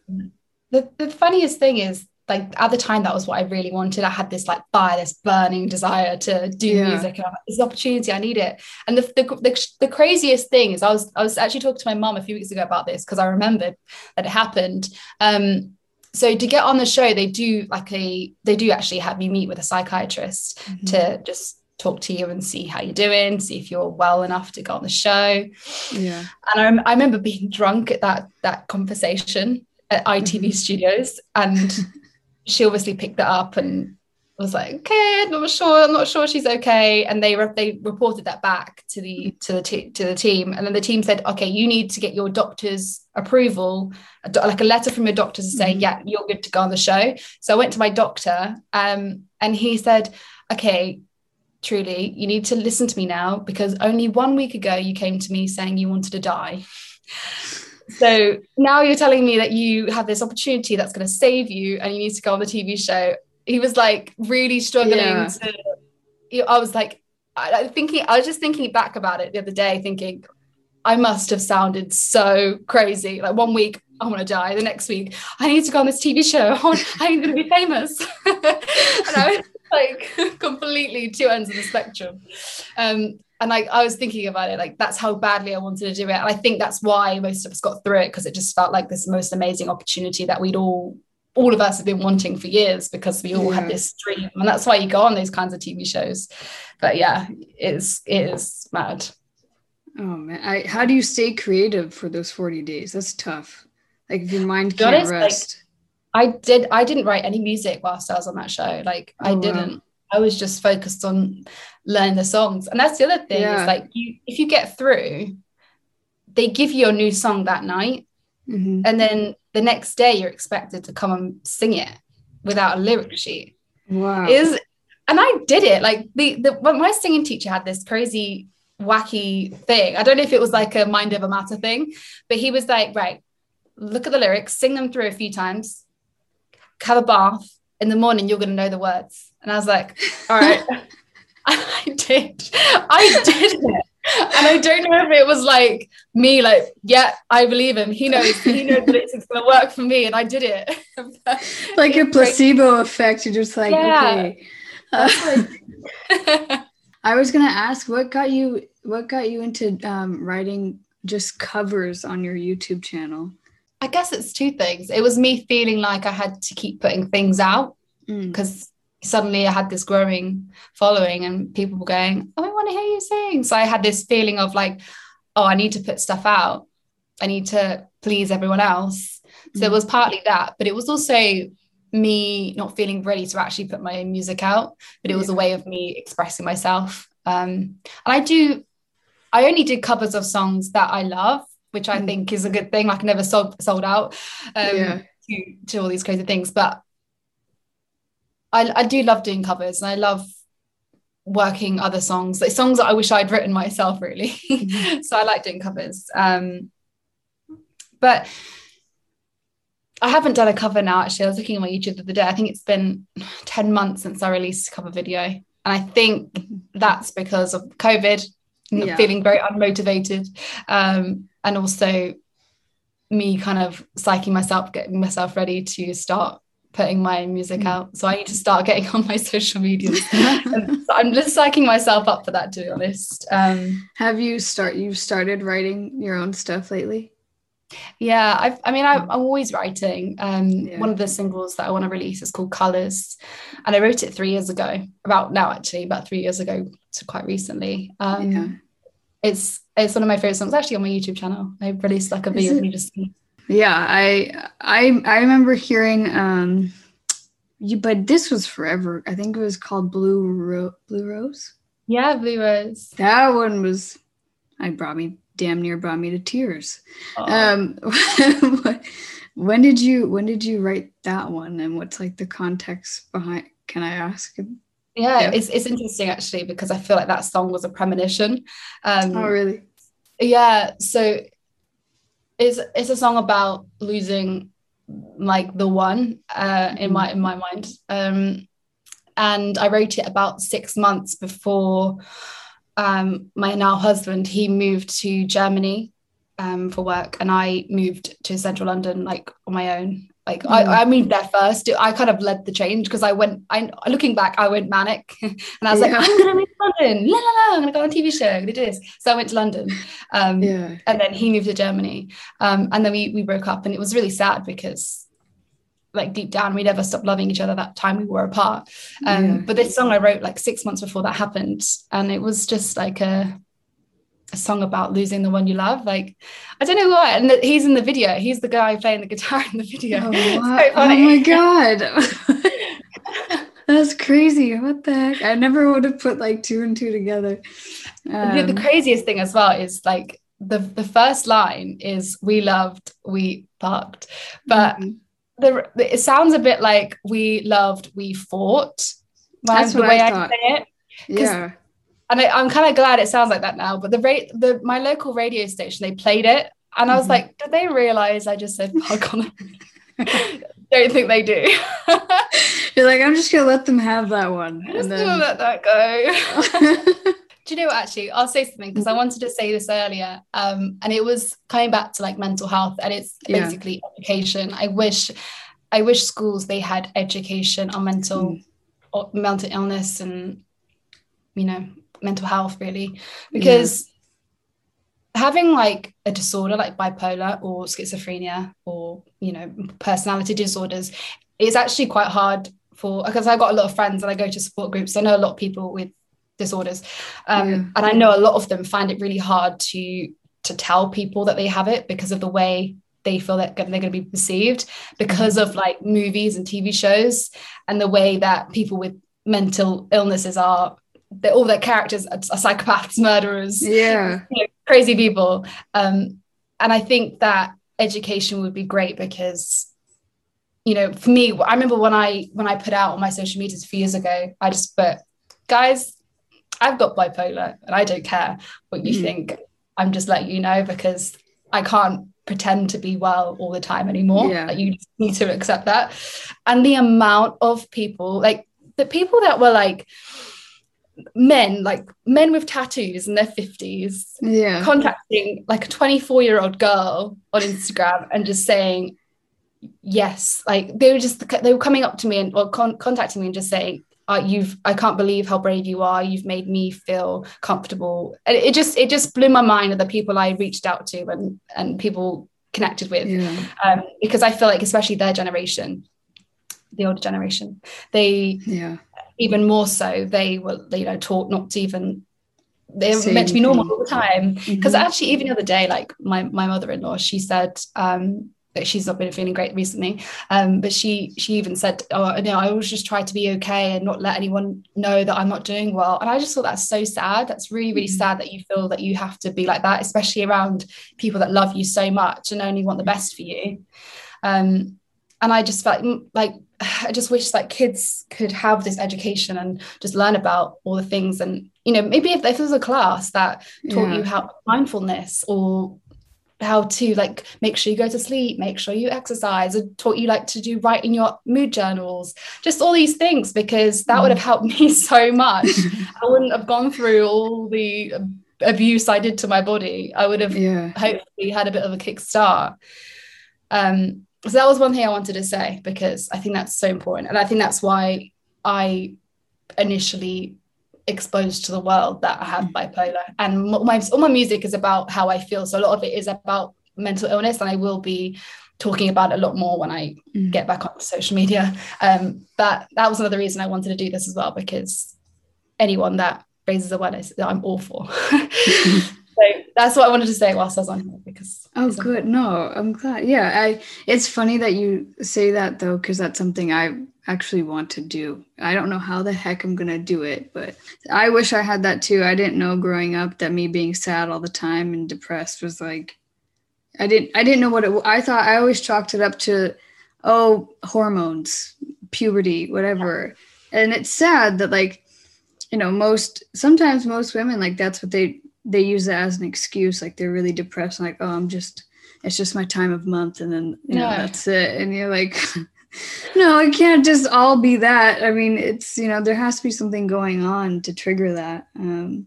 S2: the, the funniest thing is like at the time that was what I really wanted. I had this like fire, this burning desire to do
S1: Yeah.
S2: music, and I'm like, this is an opportunity. I need it. And the, the the the craziest thing is, I was I was actually talking to my mum a few weeks ago about this because I remembered that it happened. Um, so to get on the show, they do like a they do actually have you meet with a psychiatrist
S1: Mm-hmm.
S2: to just talk to you and see how you're doing, see if you're well enough to go on the show.
S1: Yeah.
S2: And I, I remember being drunk at that that conversation at ITV
S1: Mhm.
S2: Studios, and she obviously picked it up and was like, "Okay, I'm not sure. I'm not sure she's okay." And they re- they reported that back to the to the te- to the team, and then the team said, "Okay, you need to get your doctor's approval, a do- like a letter from your doctor to say,
S1: Mhm.
S2: yeah, you're good to go on the show." So I went to my doctor, um, and he said, "Okay." Truly, you need to listen to me now because only one week ago you came to me saying you wanted to die. So now you're telling me that you have this opportunity that's going to save you and you need to go on the TV show. He was like really struggling
S1: Yeah.
S2: to. I was like, I, thinking, I was just thinking back about it the other day, thinking, I must have sounded so crazy. Like one week, I want to die. The next week, I need to go on this TV show. I going to be famous. and I like completely two ends of the spectrum. Um, and like I was thinking about it, like that's how badly I wanted to do it. And I think that's why most of us got through it because it just felt like this most amazing opportunity that we'd all all of us have been wanting for years because we all
S1: Yeah.
S2: had this dream. And that's why you go on those kinds of TV shows. But yeah, it's it is mad.
S1: Oh man, I, how do you stay creative for those 40 days? That's tough. Like if your mind can't
S2: honest, like,
S1: rest.
S2: I did I didn't write any music whilst I was on that show. Like I
S1: Oh, wow.
S2: didn't. I was just focused on learning the songs. And that's the other thing
S1: Yeah.
S2: is like you if you get through, they give you a new song that night.
S1: Mhm.
S2: And then the next day you're expected to come and sing it without a lyric sheet.
S1: Wow.
S2: Is and I did it. Like the the when my singing teacher had this crazy wacky thing. I don't know if it was like a mind over matter thing, but he was like, right, look at the lyrics, sing them through a few times, have a bath. In the morning, you're going to know the words. And I was like, all right. I did. I did it. And I don't know if it was like me, like, yeah, I believe him. He knows, he knows that it's going to work for me. And I did it.
S1: like a
S2: It's
S1: placebo effect. You're just like,
S2: Yeah.
S1: okay. Uh, I was gonna ask what got you what got you into um, writing just covers on your YouTube channel.
S2: I guess it's two things. It was me feeling like I had to keep putting things out
S1: Mm.
S2: because suddenly I had this growing following and people were going, Oh, I want to hear you sing. So I had this feeling of like, oh, I need to put stuff out. I need to please everyone else. So mm. it was partly that, but it was also me not feeling ready to actually put my own music out, but it was yeah. a way of me expressing myself. Um, and I do, I only did covers of songs that I love, which I mm. think is a good thing. Like I never sold sold out um, yeah. to, to all these crazy things, but I, I do love doing covers and I love working other songs, like songs that I wish I'd written myself, really. Mm-hmm. so I like doing covers. Um, but I haven't done a cover now, actually. I was looking at my YouTube the other day. I think it's been 10 months since I released a cover video. And I think that's because of COVID, yeah. feeling very unmotivated. Um, and also me kind of psyching myself, getting myself ready to start putting my music mm. out. So I need to start getting on my social media. I'm just psyching myself up for that, to be honest. Um,
S1: Have you start you've started writing your own stuff lately?
S2: Yeah, I've, I mean, I, am always writing. Um, yeah. One of the singles that I want to release is called Colors, and I wrote it three years ago. About now, actually, about three years ago, so quite recently. Um, yeah. It's it's one of my favorite songs. Actually, on my YouTube channel, I released like a video of me just
S1: yeah, I I I remember hearing um you but this was forever. I think it was called Blue Ro- Blue Rose.
S2: Yeah, Blue Rose.
S1: That one was I brought me damn near brought me to tears. Um when did you when did you write that one and what's like the context behind can I ask?
S2: Yeah, yeah, it's it's interesting actually because I feel like that song was a premonition. Um,
S1: oh really?
S2: Yeah, so it's it's a song about losing like the one uh, in my in my mind. Um, and I wrote it about six months before um, my now husband he moved to Germany um, for work, and I moved to central London like on my own. Like mm. I, I moved there first. I kind of led the change because I went. I looking back, I went manic, and I was yeah. like, I'm gonna move to London. La la la. I'm gonna go on a TV show. i'm gonna do this So I went to London, um, yeah. and then he moved to Germany, um, and then we we broke up, and it was really sad because like deep down we never stopped loving each other that time we were apart um, yeah. but this song i wrote like six months before that happened and it was just like a a song about losing the one you love. Like, I don't know why. And he's in the video. He's the guy playing the guitar in the video.
S1: Oh, oh my god, that's crazy. What the heck? I never would have put like two and two together.
S2: Um, the craziest thing as well is like the the first line is "We loved, we fucked. but mm-hmm. the, the, it sounds a bit like "We loved, we fought."
S1: That's the way I, I say it.
S2: Yeah and I, am kind of glad it sounds like that now. But the rate, the my local radio station, they played it, and I was mm-hmm. like, did they realize I just said fuck on it? Don't think they do.
S1: You're like, I'm just gonna let them have that one,
S2: I'm and then let that go. do you know what, actually i'll say something because i wanted to say this earlier um, and it was coming back to like mental health and it's basically yeah. education i wish i wish schools they had education on mental mm. mental illness and you know mental health really because yeah. having like a disorder like bipolar or schizophrenia or you know personality disorders is actually quite hard for because I've got a lot of friends and I go to support groups. I know a lot of people with disorders, um, yeah. and I know a lot of them find it really hard to to tell people that they have it because of the way they feel that they're going to be perceived because mm-hmm. of like movies and TV shows and the way that people with mental illnesses are that all their characters are, psychopaths, murderers,
S1: yeah,
S2: you know, crazy people. Um, and I think that education would be great because you know for me i remember when i when i put out on my social medias a few years ago i just put guys i've got bipolar and i don't care what you mm. think i'm just letting you know because i can't pretend to be well all the time anymore yeah. like you need to accept that and the amount of people like the people that were like men like men with tattoos in their 50s
S1: yeah.
S2: contacting like a 24 year old girl on instagram and just saying yes like they were just they were coming up to me and or con- contacting me and just saying uh, you've i can't believe how brave you are. You've made me feel comfortable. And it just it just blew my mind of the people i reached out to and and people connected with. Yeah. um, because i feel like especially their generation the older generation they
S1: yeah
S2: even more so, they were, you know, taught not to even they're
S1: Same
S2: meant to be normal all the time. Because
S1: Mhm.
S2: actually, even the other day, like my my mother-in-law, she said um, that she's not been feeling great recently. Um, but she she even said, "Oh, no, I always just try to be okay and not let anyone know that I'm not doing well." And I just thought that's so sad. That's really really
S1: Mhm.
S2: sad that you feel that you have to be like that, especially around people that love you so much and only want the best for you. Um, and I just felt like I just wish that kids could have this education and just learn about all the things and you know maybe if, if there was a class that taught
S1: Yeah.
S2: you how mindfulness or how to like make sure you go to sleep make sure you exercise or taught you like to do write in your mood journals just all these things because that would have helped me so much i wouldn't have gone through all the abuse i did to my body i would have
S1: yeah.
S2: hopefully had a bit of a kickstart. Um, so that was one thing I wanted to say because I think that's so important, and I think that's why I initially exposed to the world that I have bipolar, and my all my music is about how I feel. So a lot of it is about mental illness, and I will be talking about it a lot more when I
S1: Mm.
S2: get back on social media. Um, but that was another reason I wanted to do this as well because anyone that raises awareness, that I'm all that's what I wanted to say whilst I was on here because
S1: Oh, good. No, I'm glad. Yeah, I. It's funny that you say that though, because that's something I actually want to do. I don't know how the heck I'm gonna do it, but I wish I had that too. I didn't know growing up that me being sad all the time and depressed was like. I didn't. I didn't know what it. I thought I always chalked it up to, oh, hormones, puberty, whatever. And it's sad that like, you know, most sometimes most women like that's what they they use that as an excuse like they're really depressed like oh i'm just it's just my time of month and then you know
S2: No.
S1: that's it. And you're like no it can't just all be that. I mean it's you know there has to be something going on to trigger that. Um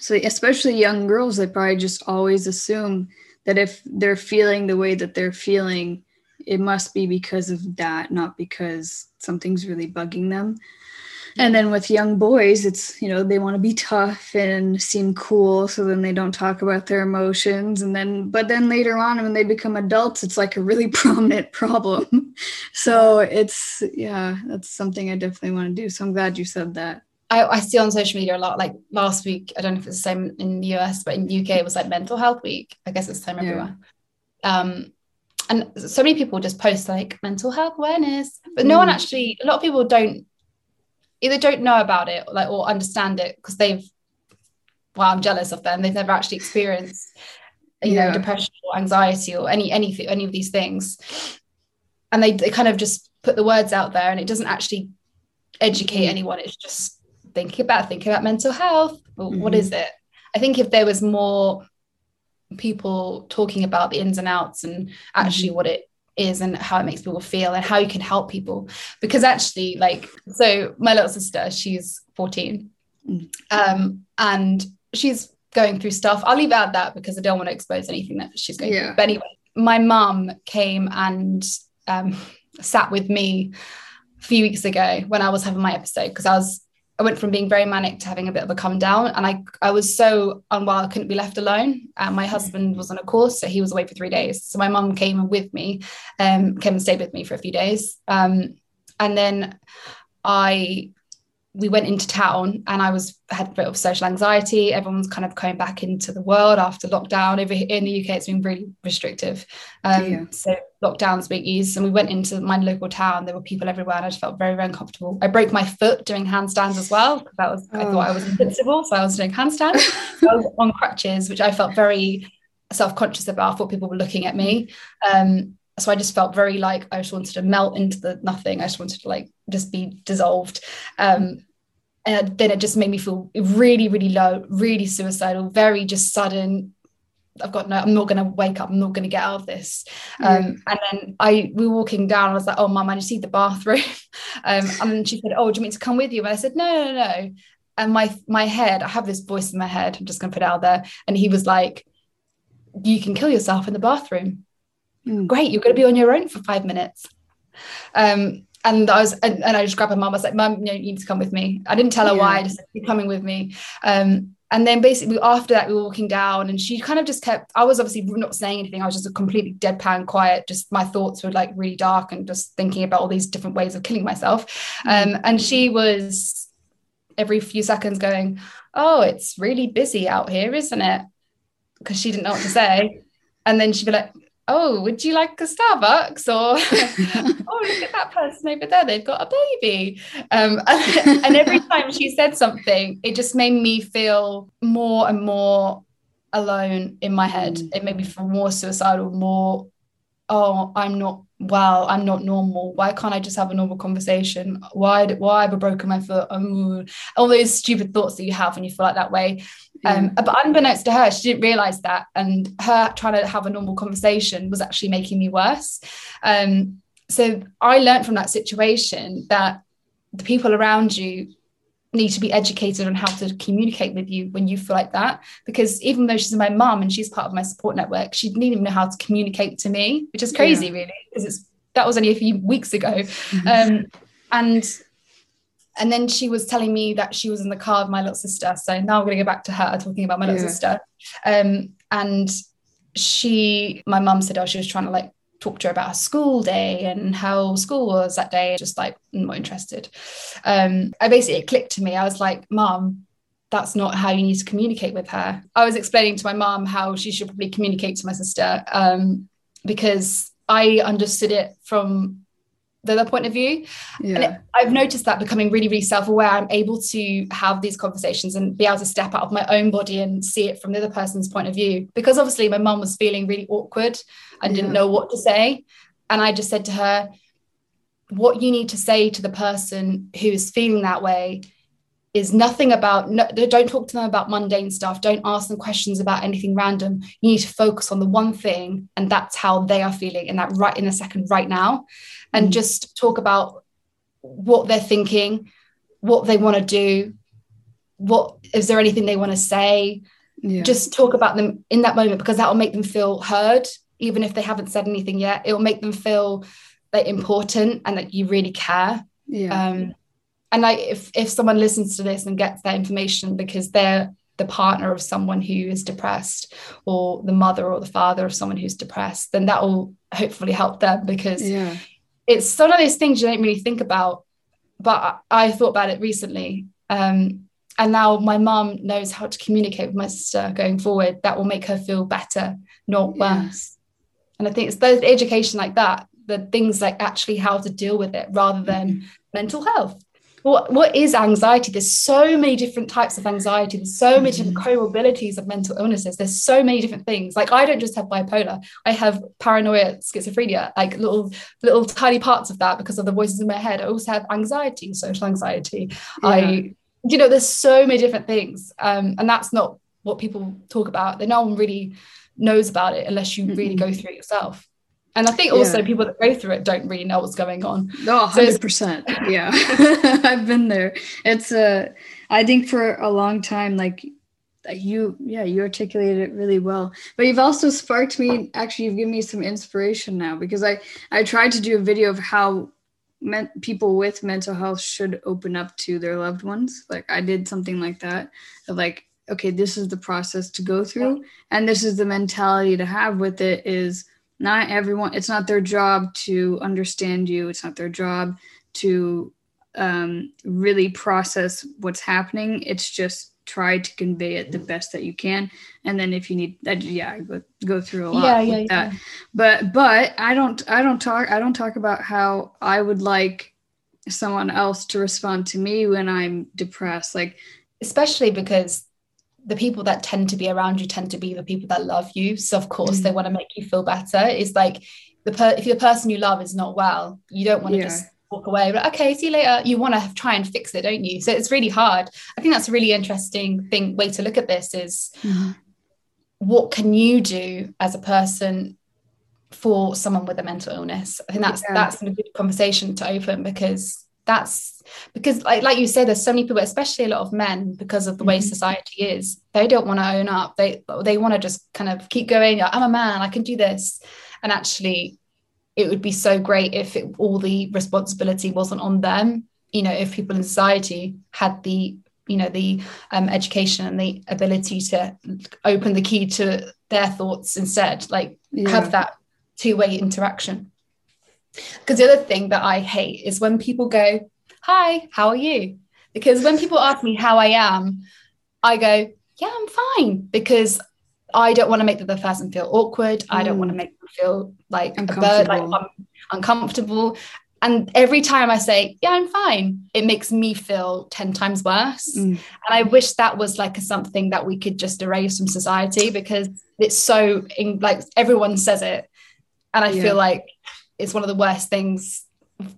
S1: so especially young girls they probably just always assume that if they're feeling the way that they're feeling it must be because of that not because something's really bugging them and then with young boys, it's, you know, they want to be tough and seem cool. So then they don't talk about their emotions. And then, but then later on, when they become adults, it's like a really prominent problem. so it's, yeah, that's something I definitely want to do. So I'm glad you said that.
S2: I, I see on social media a lot. Like last week, I don't know if it's the same in the US, but in the UK, it was like Mental Health Week. I guess it's the same
S1: Yeah.
S2: everywhere. Um, and so many people just post like mental health awareness, but no one
S1: Mm.
S2: actually. A lot of people don't either don't know about it, like or understand it because they've. Well, I'm jealous of them. They've never actually experienced, you
S1: Yeah.
S2: know, depression or anxiety or any anything any of these things, and they they kind of just put the words out there, and it doesn't actually educate
S1: Mm.
S2: anyone. It's just thinking about thinking about mental health. Well, What
S1: Mhm.
S2: is it? I think if there was more people talking about the ins and outs and actually what it is and how it makes people feel and how you can help people because actually like so my little sister she's 14
S1: Mm.
S2: um and she's going through stuff i'll leave out that because i don't want to expose anything that she's going
S1: Yeah.
S2: through but anyway my mum came and um sat with me a few weeks ago when i was having my episode because i was I went from being very manic to having a bit of a come down, and I I was so unwell I couldn't be left alone. And my husband was on a course, so he was away for three days. So my mum came with me, um, came and stayed with me for a few days, um, and then I we went into town and I was had a bit of social anxiety. Everyone's kind of coming back into the world after lockdown. Over here in the UK, it's been really restrictive. Um,
S1: Yeah.
S2: So lockdown's eased, and we went into my local town. There were people everywhere, and I just felt very, very uncomfortable. I broke my foot doing handstands as well because that was I thought I was invincible, so I was doing handstands. I was on crutches, which I felt very self-conscious about. I thought people were looking at me. Um, so I just felt very like I just wanted to melt into the nothing. I just wanted to like just be dissolved. Um, and then it just made me feel really, really low, really suicidal, very just sudden. I've got no, I'm not going to wake up. I'm not going to get out of this. Um, and then I, we were walking down. I was like, oh, mum, I just need the bathroom. um, and then she said, oh, do you mean to come with you? And I said, no, no, no. And my, my head, I have this voice in my head. I'm just going to put it out there. And he was like, you can kill yourself in the bathroom
S1: Mm.
S2: great you're going to be on your own for five minutes. Um and I was and, and I just grabbed my mum. I was like mum you, know, you need to come with me. I didn't tell her why I just said you're coming with me. Um and then basically after that we were walking down and she kind of just kept i was obviously not saying anything. I was just a completely deadpan quiet just my thoughts were like really dark and just thinking about all these different ways of killing myself. Um, and she was every few seconds going oh it's really busy out here isn't it? Because she didn't know what to say. And then she'd be like oh, would you like a Starbucks? Or, oh, look at that person over there, they've got a baby. Um, and, and every time she said something, it just made me feel more and more alone in my head. Mm. It made me feel more suicidal, more, oh, I'm not well, I'm not normal. Why can't I just have a normal conversation? Why, why have I broken my foot? Um, all those stupid thoughts that you have when you feel like that way. Um, but unbeknownst to her, she didn't realize that. And her trying to have a normal conversation was actually making me worse. Um, so I learned from that situation that the people around you need to be educated on how to communicate with you when you feel like that. Because even though she's my mum and she's part of my support network, she didn't even know how to communicate to me, which is crazy, yeah. really, because it's that was only a few weeks ago. Mm-hmm. Um, and and then she was telling me that she was in the car with my little sister. So now I'm going to go back to her talking about my little yeah. sister. Um, and she, my mum said, oh, she was trying to like talk to her about her school day and how school was that day. Just like not interested. Um, I basically it clicked to me. I was like, Mom, that's not how you need to communicate with her. I was explaining to my mom how she should probably communicate to my sister um, because I understood it from the other point of view. Yeah. And it, I've noticed that becoming really, really self aware, I'm able to have these conversations and be able to step out of my own body and see it from the other person's point of view. Because obviously, my mum was feeling really awkward and yeah. didn't know what to say. And I just said to her, What you need to say to the person who is feeling that way is nothing about no, don't talk to them about mundane stuff don't ask them questions about anything random you need to focus on the one thing and that's how they are feeling in that right in a second right now and mm. just talk about what they're thinking, what they want to do, what is there anything they want to say. Yeah. Just talk about them in that moment because that will make them feel heard, even if they haven't said anything yet. It will make them feel like important and that you really care. Yeah. Um, and like if if someone listens to this and gets that information because they're the partner of someone who is depressed or the mother or the father of someone who's depressed then that will hopefully help them because yeah it's one of those things you don't really think about but I thought about it recently um, and now my mom knows how to communicate with my sister going forward that will make her feel better not worse yeah. and I think it's those education like that the things like actually how to deal with it rather than mm-hmm. mental health what what is anxiety? There's so many different types of anxiety. There's so many different mm-hmm. comorbidities of mental illnesses. There's so many different things. Like i don't just have bipolar. I have paranoia schizophrenia like little little tiny parts of that because of the voices in my head. I also have anxiety social anxiety. Yeah. i you know there's so many different things um, and that's not what people talk about. That no one really knows about it unless you really mm-hmm. go through it yourself and I think also yeah. people that go through it don't really know what's going on.
S1: No, hundred percent. Yeah, I've been there. It's a. Uh, I think for a long time, like you, yeah, you articulated it really well. But you've also sparked me. Actually, you've given me some inspiration now because I I tried to do a video of how men, people with mental health should open up to their loved ones. Like I did something like that. Of like, okay, this is the process to go through, and this is the mentality to have with it. Is not everyone it's not their job to understand you. It's not their job to um, really process what's happening. It's just try to convey it the best that you can. And then if you need that yeah go, go through a lot yeah, yeah, yeah. that. but but i don't i don't talk i don't talk about how i would like someone else to respond to me when i'm depressed. Like
S2: especially because the people that tend to be around you tend to be the people that love you. So of course mm. they want to make you feel better. It's like the per- if the person you love is not well, you don't want to yeah. just walk away. But okay, see you later. You want to try and fix it, don't you? So it's really hard. I think that's a really interesting thing way to look at this is mm. what can you do as a person for someone with a mental illness? I think that's yeah. that's a good conversation to open because that's because like, like you say there's so many people especially a lot of men because of the way mm-hmm. society is they don't want to own up. They they want to just kind of keep going. I'm a man i can do this. And actually it would be so great if it, all the responsibility wasn't on them you know if people in society had the you know the um, education and the ability to open the key to their thoughts instead. Like
S1: Yeah.
S2: have that two-way interaction because the other thing that i hate is when people go hi how are you because when people ask me how i am i go yeah i'm fine because i don't want to make the other person feel awkward i don't
S1: Mm.
S2: want to make them feel like a bird like
S1: Uncomfortable.
S2: I'm uncomfortable and every time i say yeah i'm fine it makes me feel 10 times worse
S1: Mm.
S2: and I wish that was like a, something that we could just erase from society because it's so in, like everyone says it, and I
S1: Yeah.
S2: feel like it's one of the worst things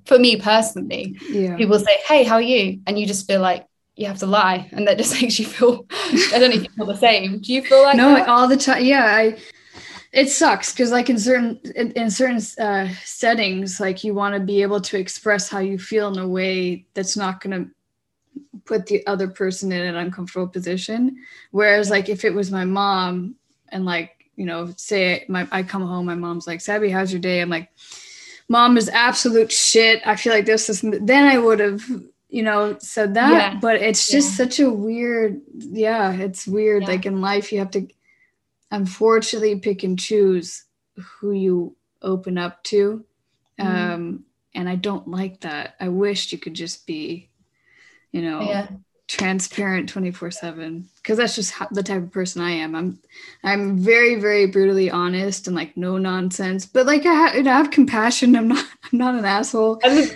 S2: for me personally.
S1: Yeah.
S2: People say, "Hey, how are you?" and you just feel like you have to lie, and that just makes you feel. I don't know if you feel the same. Do you feel like
S1: no,
S2: that?
S1: all the time. Yeah, I. It sucks because, like, in certain in, in certain uh, settings, like you want to be able to express how you feel in a way that's not going to put the other person in an uncomfortable position. Whereas, like, if it was my mom and, like, you know, say my I come home, my mom's like, "Sabby, how's your day?" I'm like, "Mom is absolute shit." I feel like this is. Then I would have, you know, said that.
S2: Yeah.
S1: But it's just
S2: Yeah.
S1: such a weird. Yeah, it's weird.
S2: Yeah.
S1: Like in life, you have to unfortunately pick and choose who you open up to
S2: Mhm.
S1: um and i don't like that i wished you could just be you know transparent 24 7 because that's just how, the type of person i am. I'm i'm very very brutally honest and like no nonsense but like i, ha- you know, I have compassion. I'm not i'm not an asshole.
S2: I,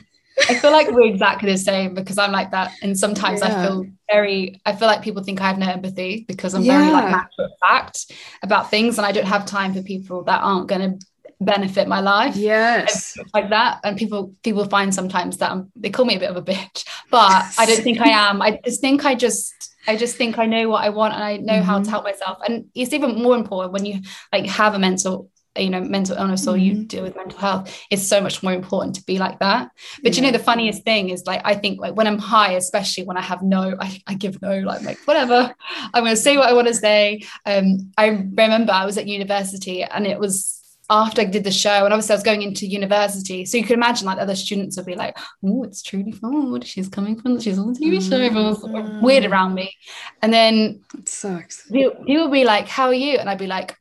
S2: I feel like we're exactly the same because I'm like that, and sometimes I feel very. I feel like people think I have no empathy because I'm very like
S1: Yeah.
S2: matter of fact about things, and I don't have time for people that aren't going to benefit my life.
S1: yes.
S2: Like that. And people people find sometimes that I'm, they call me a bit of a bitch but i don't think i am. I just think i just i just think i know what i want and i know how
S1: Mhm.
S2: to help myself. And it's even more important when you like have a mental you know mental illness or you
S1: Mhm.
S2: deal with mental health it's so much more important to be like that. But you know the funniest thing is like i think like when i'm high especially when i have no i, I give no like, like whatever. I'm going to say what i want to say. Um i remember i was at university and it was after I did the show, and obviously I was going into university, so you can imagine like other students would be like, "Oh, it's Truly Ford. She's coming from. She's on the TV show." Everyone's sort of weird around me, and then
S1: it sucks
S2: people would be like, "How are you?" And I'd be like,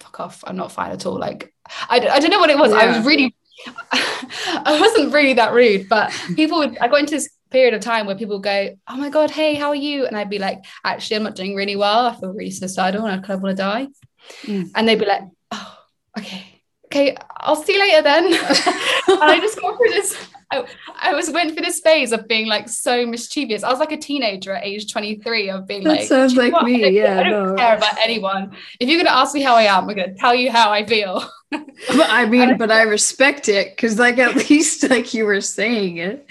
S2: "Fuck off. I'm not fine at all." Like, I, I don't know what it was. I was really, I wasn't really that rude, but people would. I got into this period of time where people go, "Oh my god, hey, how are you?" And I'd be like, "Actually, I'm not doing really well. I feel really suicidal, and I kind of want to die."
S1: Mm.
S2: And they'd be like, "Oh, okay." Okay, I'll see you later then. and I just got through this. I, I was went through this phase of being like so mischievous. I was like a teenager at age 23 of being
S1: That
S2: like,
S1: sounds like
S2: what?
S1: me,
S2: I don't,
S1: yeah,
S2: I don't
S1: no.
S2: care about anyone. If you're gonna ask me how I am, I'm gonna tell you how I feel.
S1: but I mean, but I respect it because, like, at least like you were saying it,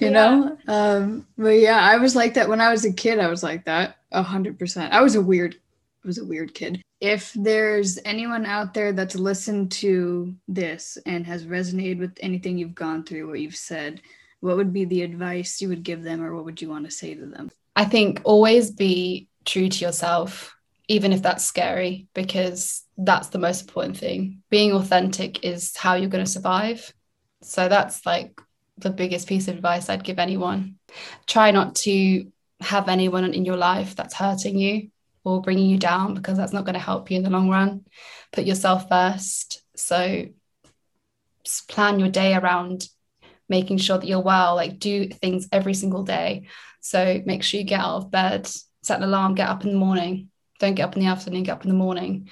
S1: you
S2: Yeah.
S1: know. Um, but yeah, I was like that when I was a kid. I was like that a hundred percent. I was a weird, I was a weird kid. If there's anyone out there that's listened to this and has resonated with anything you've gone through, what you've said, what would be the advice you would give them, or what would you want to say to them?
S2: I think always be true to yourself, even if that's scary, because that's the most important thing. Being authentic is how you're going to survive. So that's like the biggest piece of advice I'd give anyone. Try not to have anyone in your life that's hurting you or bringing you down because that's not going to help you in the long run. Put yourself first. So plan your day around making sure that you're well, like do things every single day. So make sure you get out of bed, set an alarm, get up in the morning. Don't get up in the afternoon, get up in the morning.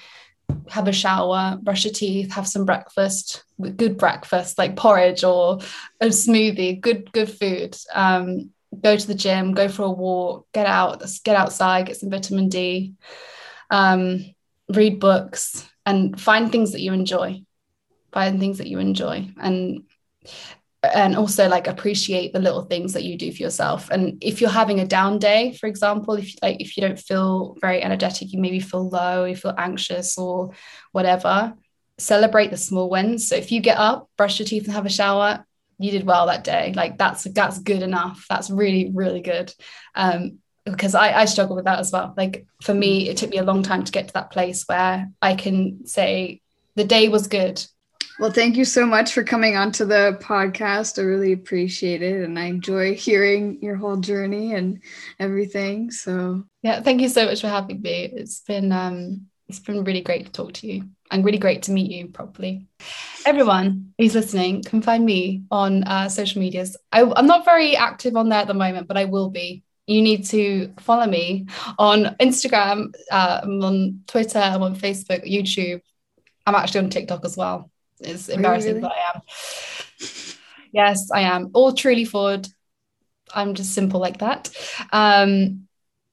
S2: Have a shower, brush your teeth, have some breakfast, good breakfast like porridge or a smoothie, good good food. Um, go to the gym, go for a walk, get out, get outside, get some vitamin D, um, read books, and find things that you enjoy. Find things that you enjoy, and and also like appreciate the little things that you do for yourself and if you're having a down day for example if like if you don't feel very energetic you maybe feel low you feel anxious or whatever celebrate the small wins so if you get up brush your teeth and have a shower you did well that day like that's that's good enough that's really really good um because I, I struggle with that as well like for me it took me a long time to get to that place where i can say the day was good
S1: Well, thank you so much for coming onto the podcast. I really appreciate it. And I enjoy hearing your whole journey and everything. So
S2: yeah, thank you so much for having me. It's been um it's been really great to talk to you and really great to meet you properly. Everyone who's listening can find me on uh, social medias. I, I'm not very active on there at the moment, but I will be you need to follow me on Instagram, uh, I'm on Twitter, I'm on Facebook, YouTube. I'm actually on TikTok as well. It's embarrassing, really? but I am. yes, I am. All Truly Ford. I'm just simple like that. Um,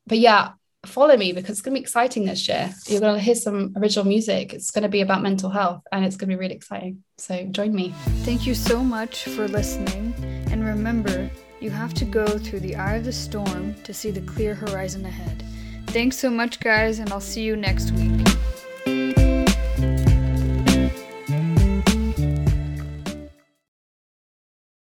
S2: but yeah, follow me because it's going to be exciting this year. You're going to hear some original music. It's going to be about mental health and it's going to be really exciting. So join me.
S3: Thank you so much for listening. And remember, you have to go through the eye of the storm to see the clear horizon ahead. Thanks so much, guys, and I'll see you next week.